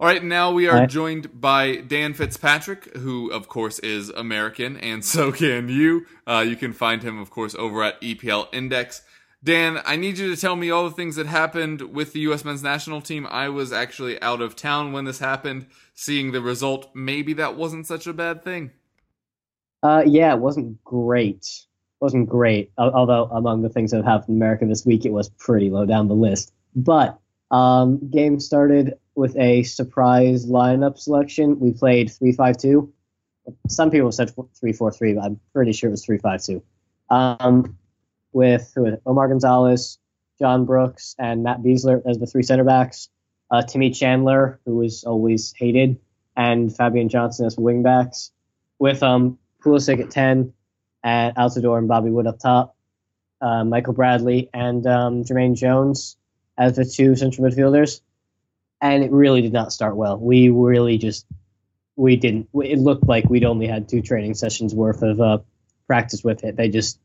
All right, now we are Hi. joined by Dan Fitzpatrick, who, of course, is American, and so can you. Uh, you can find him, of course, over at EPL Index. Dan, I need you to tell me all the things that happened with the U.S. men's national team. I was actually out of town when this happened, seeing the result. Maybe that wasn't such a bad thing. Uh, yeah, it wasn't great. wasn't great. Although among the things that have happened in America this week, it was pretty low down the list. But um, game started with a surprise lineup selection. We played three five two. Some people said three four three, but I'm pretty sure it was three five two. Um, with who? Omar Gonzalez, John Brooks, and Matt Besler as the three center backs. Uh, Timmy Chandler, who was always hated, and Fabian Johnson as wing backs. With um Pulisic at 10, and Altidore and Bobby Wood up top, uh, Michael Bradley and um, Jermaine Jones as the two central midfielders. And it really did not start well. We really just, we didn't, it looked like we'd only had two training sessions worth of uh, practice with it. They just,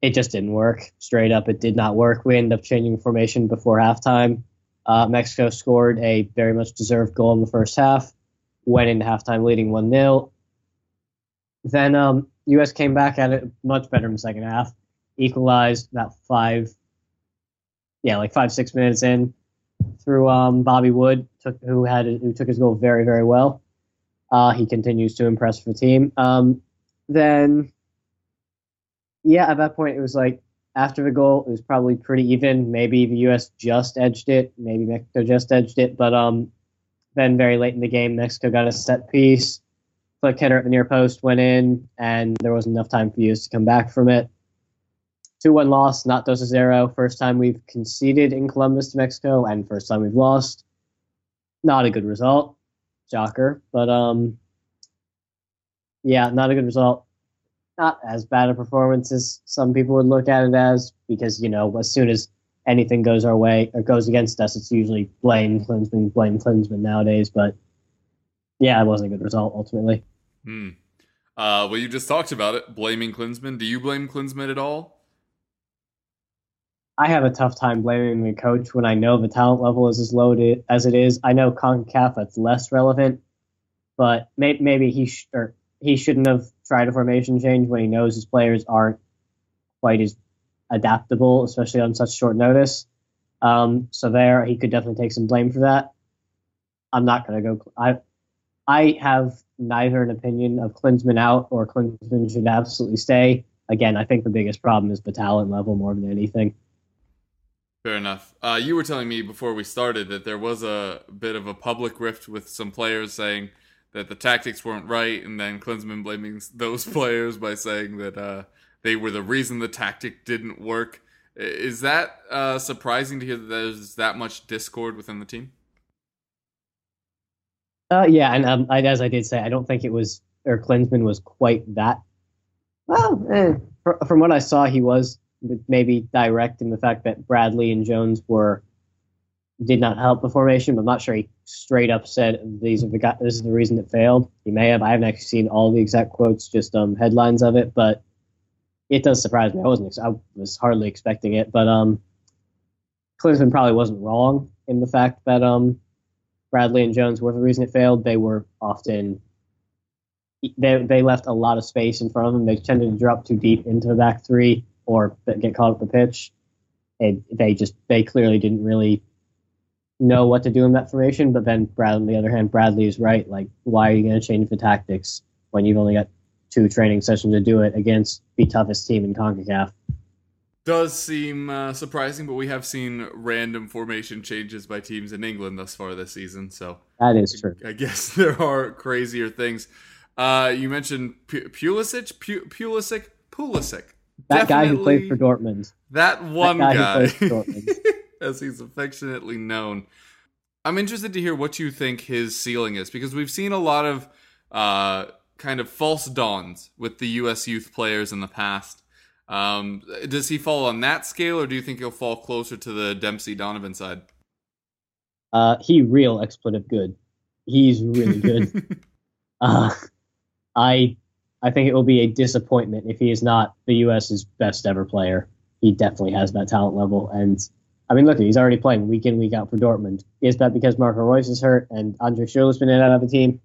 it just didn't work. Straight up, it did not work. We ended up changing formation before halftime. Uh, Mexico scored a very much deserved goal in the first half, went into halftime leading 1 0. Then um, U.S. came back at it much better in the second half, equalized about five, yeah, like five six minutes in through um, Bobby Wood, took, who had who took his goal very very well. Uh, he continues to impress for the team. Um, then, yeah, at that point it was like after the goal it was probably pretty even. Maybe the U.S. just edged it, maybe Mexico just edged it, but um, then very late in the game Mexico got a set piece flick header at the near post went in, and there wasn't enough time for us to come back from it. 2 1 loss, not 2 0. First time we've conceded in Columbus to Mexico, and first time we've lost. Not a good result. Shocker. But, um, yeah, not a good result. Not as bad a performance as some people would look at it as, because, you know, as soon as anything goes our way or goes against us, it's usually blame Klinsmann, blame Klinsmann nowadays. But, yeah, it wasn't a good result ultimately. Hmm. Uh, well, you just talked about it, blaming Klinsmann. Do you blame Klinsmann at all? I have a tough time blaming the coach when I know the talent level is as low as it is. I know CONCACAF that's less relevant, but may, maybe he sh- or he shouldn't have tried a formation change when he knows his players aren't quite as adaptable, especially on such short notice. Um, so there, he could definitely take some blame for that. I'm not going to go. I I have neither an opinion of Klinsmann out or Klinsmann should absolutely stay. Again, I think the biggest problem is the talent level more than anything. Fair enough. Uh, you were telling me before we started that there was a bit of a public rift with some players saying that the tactics weren't right, and then Klinsmann blaming those players by saying that uh, they were the reason the tactic didn't work. Is that uh, surprising to hear that there's that much discord within the team? Uh, yeah, and um, I, as I did say, I don't think it was or Klinsmann was quite that. Well, eh, fr- from what I saw, he was maybe direct in the fact that Bradley and Jones were did not help the formation. But I'm not sure he straight up said these are the guy, this is the reason it failed. He may have. I haven't actually seen all the exact quotes, just um headlines of it, but it does surprise me. I wasn't. I was hardly expecting it, but um, Klinsmann probably wasn't wrong in the fact that um Bradley and Jones were the reason it failed. They were often they they left a lot of space in front of them. They tended to drop too deep into the back three or get caught up the pitch. And they just they clearly didn't really know what to do in that formation. But then, Brad, on the other hand, Bradley is right. Like, why are you going to change the tactics when you've only got two training sessions to do it against the toughest team in CONCACAF? Does seem uh, surprising, but we have seen random formation changes by teams in England thus far this season. So That is true. I guess there are crazier things. Uh, you mentioned P- Pulisic, P- Pulisic, Pulisic. That guy who played for Dortmund. That one guy who guy, plays for Dortmund. as he's affectionately known. I'm interested to hear what you think his ceiling is because we've seen a lot of uh, kind of false dawns with the U.S. youth players in the past. Um, does he fall on that scale, or do you think he'll fall closer to the Dempsey Donovan side? Uh, he real expletive good. He's really good. uh, I I think it will be a disappointment if he is not the U.S.'s best ever player. He definitely has that talent level, and I mean, look, he's already playing week in week out for Dortmund. Is that because Marco Reus is hurt and Andre Schürrle's been in and out of the team?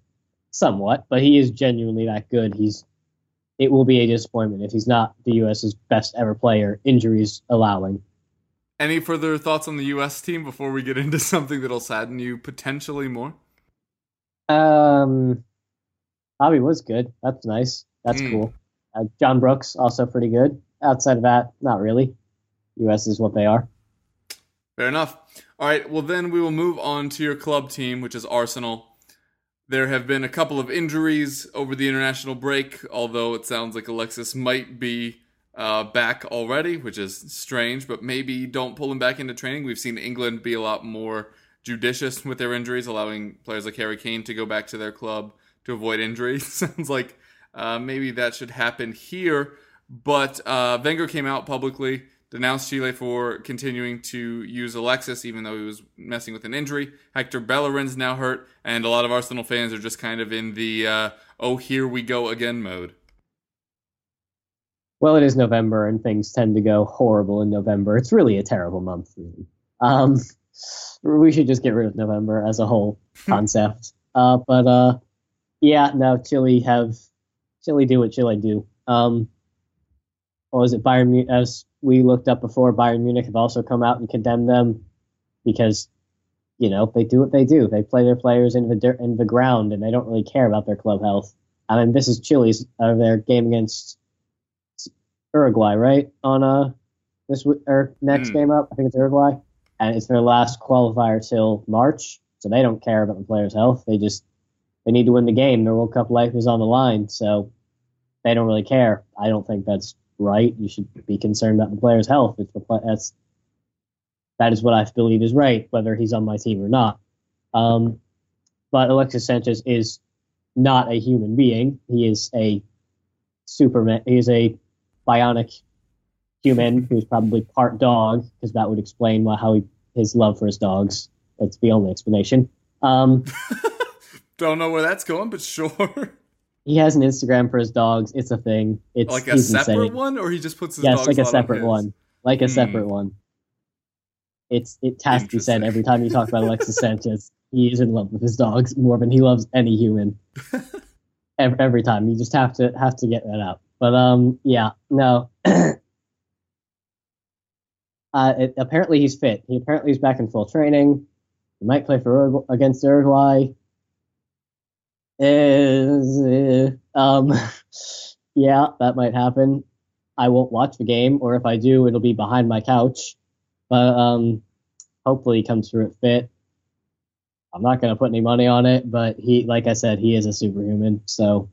Somewhat, but he is genuinely that good. He's it will be a disappointment if he's not the U.S.'s best ever player, injuries allowing. Any further thoughts on the U.S. team before we get into something that'll sadden you potentially more? Um, Bobby was good. That's nice. That's Mm. cool. Uh, John Brooks also pretty good. Outside of that, not really. U.S. is what they are. Fair enough. All right, well, then we will move on to your club team, which is Arsenal. There have been a couple of injuries over the international break, although it sounds like Alexis might be uh, back already, which is strange, but maybe don't pull him back into training. We've seen England be a lot more judicious with their injuries, allowing players like Harry Kane to go back to their club to avoid injury. sounds like uh, maybe that should happen here. But uh, Wenger came out publicly, denounced Chile for continuing to use Alexis, even though he was messing with an injury. Hector Bellerin's now hurt, and a lot of Arsenal fans are just kind of in the uh, "oh, here we go again" mode. Well, it is November, and things tend to go horrible in November. It's really a terrible month, really. Um, we should just get rid of November as a whole concept. uh, but uh, yeah, no, Chile have Chile do what Chile do. Um, what was it? Bayern, as we looked up before, Bayern Munich have also come out and condemned them because you know they do what they do. They play their players into the dirt, into the ground, and they don't really care about their club health. I mean, this is Chile's uh, their game against Uruguay, right? On uh this or next Hmm. game up, I think it's Uruguay, and it's their last qualifier till March, so they don't care about the players' health. They just they need to win the game. Their World Cup life is on the line, so they don't really care. I don't think that's right. You should be concerned about the players' health. The pla- that's that is what I believe is right, whether he's on my team or not. Um, but Alexis Sanchez is not a human being. He is a Superman. He is a bionic human who's probably part dog, because that would explain why, how he, his love for his dogs. That's the only explanation. Um, Don't know where that's going, but sure. he has an Instagram for his dogs. It's a thing. It's like a separate insane. one, or he just puts his dogs. Yes, like a lot on separate one. Like a Hmm. separate one. It's it has to be said every time you talk about Alexis Sanchez. He is in love with his dogs more than he loves any human. every, every time you just have to have to get that out. But um, yeah, no. uh, it, apparently he's fit. He apparently is back in full training. He might play for against Uruguay. Is uh, um, yeah, that might happen. I won't watch the game, or if I do, it'll be behind my couch. But um, hopefully he comes through it fit. I'm not gonna put any money on it, but he, like I said, he is a superhuman. So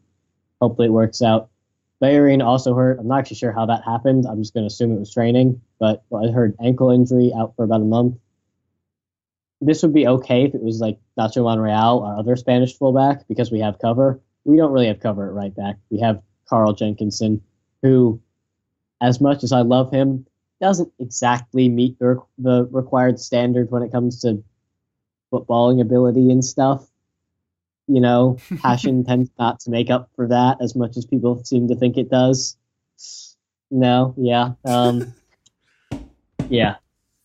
hopefully it works out. Bellerin also hurt. I'm not actually sure how that happened. I'm just gonna assume it was training, but I heard ankle injury out for about a month. This would be okay if it was like Nacho Monreal, our other Spanish fullback, because we have cover. We don't really have cover at right back. We have Carl Jenkinson, who, as much as I love him, doesn't exactly meet the, the required standard when it comes to footballing ability and stuff. You know, passion tends not to make up for that as much as people seem to think it does. No, yeah, um, yeah.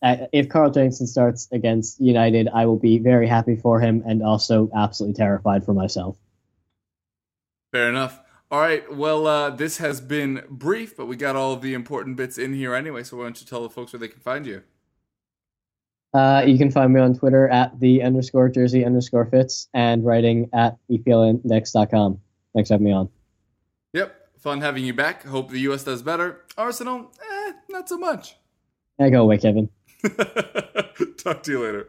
If Carl Jenkinson starts against United, I will be very happy for him and also absolutely terrified for myself. Fair enough. All right. Well, uh, this has been brief, but we got all of the important bits in here anyway. So why don't you tell the folks where they can find you? Uh, you can find me on Twitter at the underscore jersey underscore fits and writing at EPLindex.com. Thanks for having me on. Yep, fun having you back. Hope the U.S. does better. Arsenal, eh, not so much. I go away, Kevin. Talk to you later.